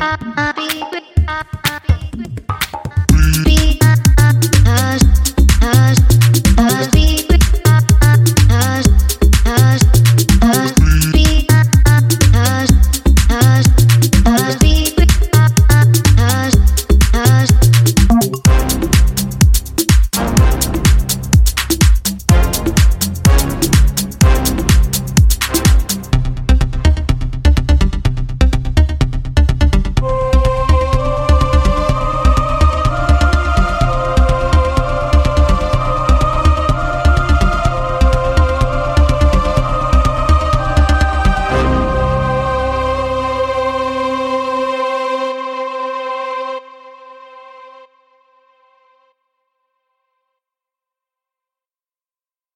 Be